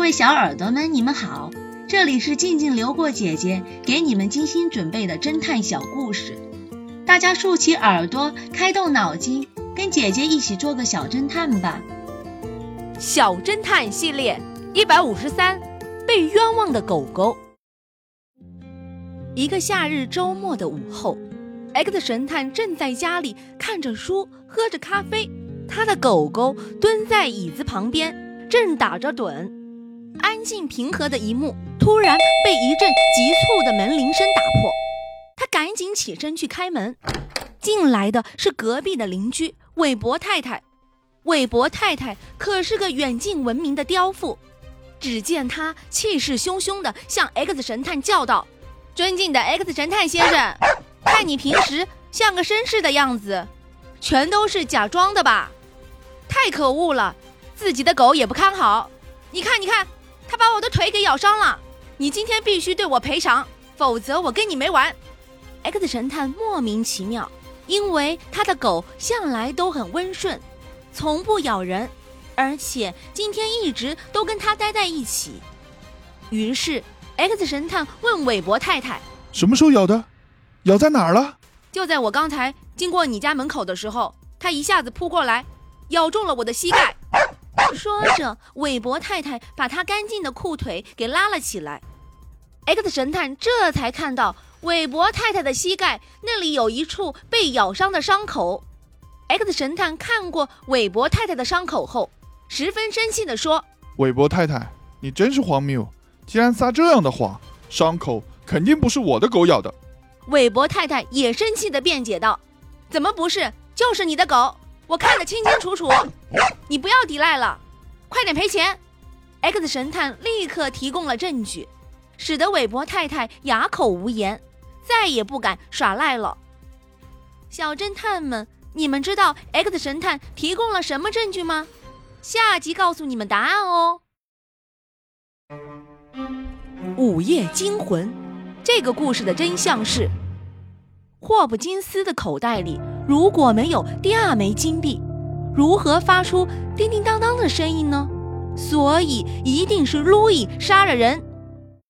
各位小耳朵们，你们好，这里是静静流过姐姐给你们精心准备的侦探小故事，大家竖起耳朵，开动脑筋，跟姐姐一起做个小侦探吧。小侦探系列一百五十三，被冤枉的狗狗。一个夏日周末的午后，X 神探正在家里看着书，喝着咖啡，他的狗狗蹲在椅子旁边，正打着盹。安静平和的一幕突然被一阵急促的门铃声打破，他赶紧起身去开门，进来的是隔壁的邻居韦伯太太。韦伯太太可是个远近闻名的刁妇，只见她气势汹汹地向 X 神探叫道：“尊敬的 X 神探先生，看你平时像个绅士的样子，全都是假装的吧？太可恶了，自己的狗也不看好。你看，你看。”他把我的腿给咬伤了，你今天必须对我赔偿，否则我跟你没完。X 神探莫名其妙，因为他的狗向来都很温顺，从不咬人，而且今天一直都跟他待在一起。于是 X 神探问韦伯太太：“什么时候咬的？咬在哪儿了？”就在我刚才经过你家门口的时候，它一下子扑过来，咬中了我的膝盖。说着，韦伯太太把他干净的裤腿给拉了起来。X 神探这才看到韦伯太太的膝盖那里有一处被咬伤的伤口。X 神探看过韦伯太太的伤口后，十分生气地说：“韦伯太太，你真是荒谬！竟然撒这样的谎，伤口肯定不是我的狗咬的。”韦伯太太也生气地辩解道：“怎么不是？就是你的狗！”我看得清清楚楚，你不要抵赖了，快点赔钱！X 神探立刻提供了证据，使得韦伯太太哑口无言，再也不敢耍赖了。小侦探们，你们知道 X 神探提供了什么证据吗？下集告诉你们答案哦。午夜惊魂，这个故事的真相是。霍普金斯的口袋里如果没有第二枚金币，如何发出叮叮当当的声音呢？所以一定是路易杀了人。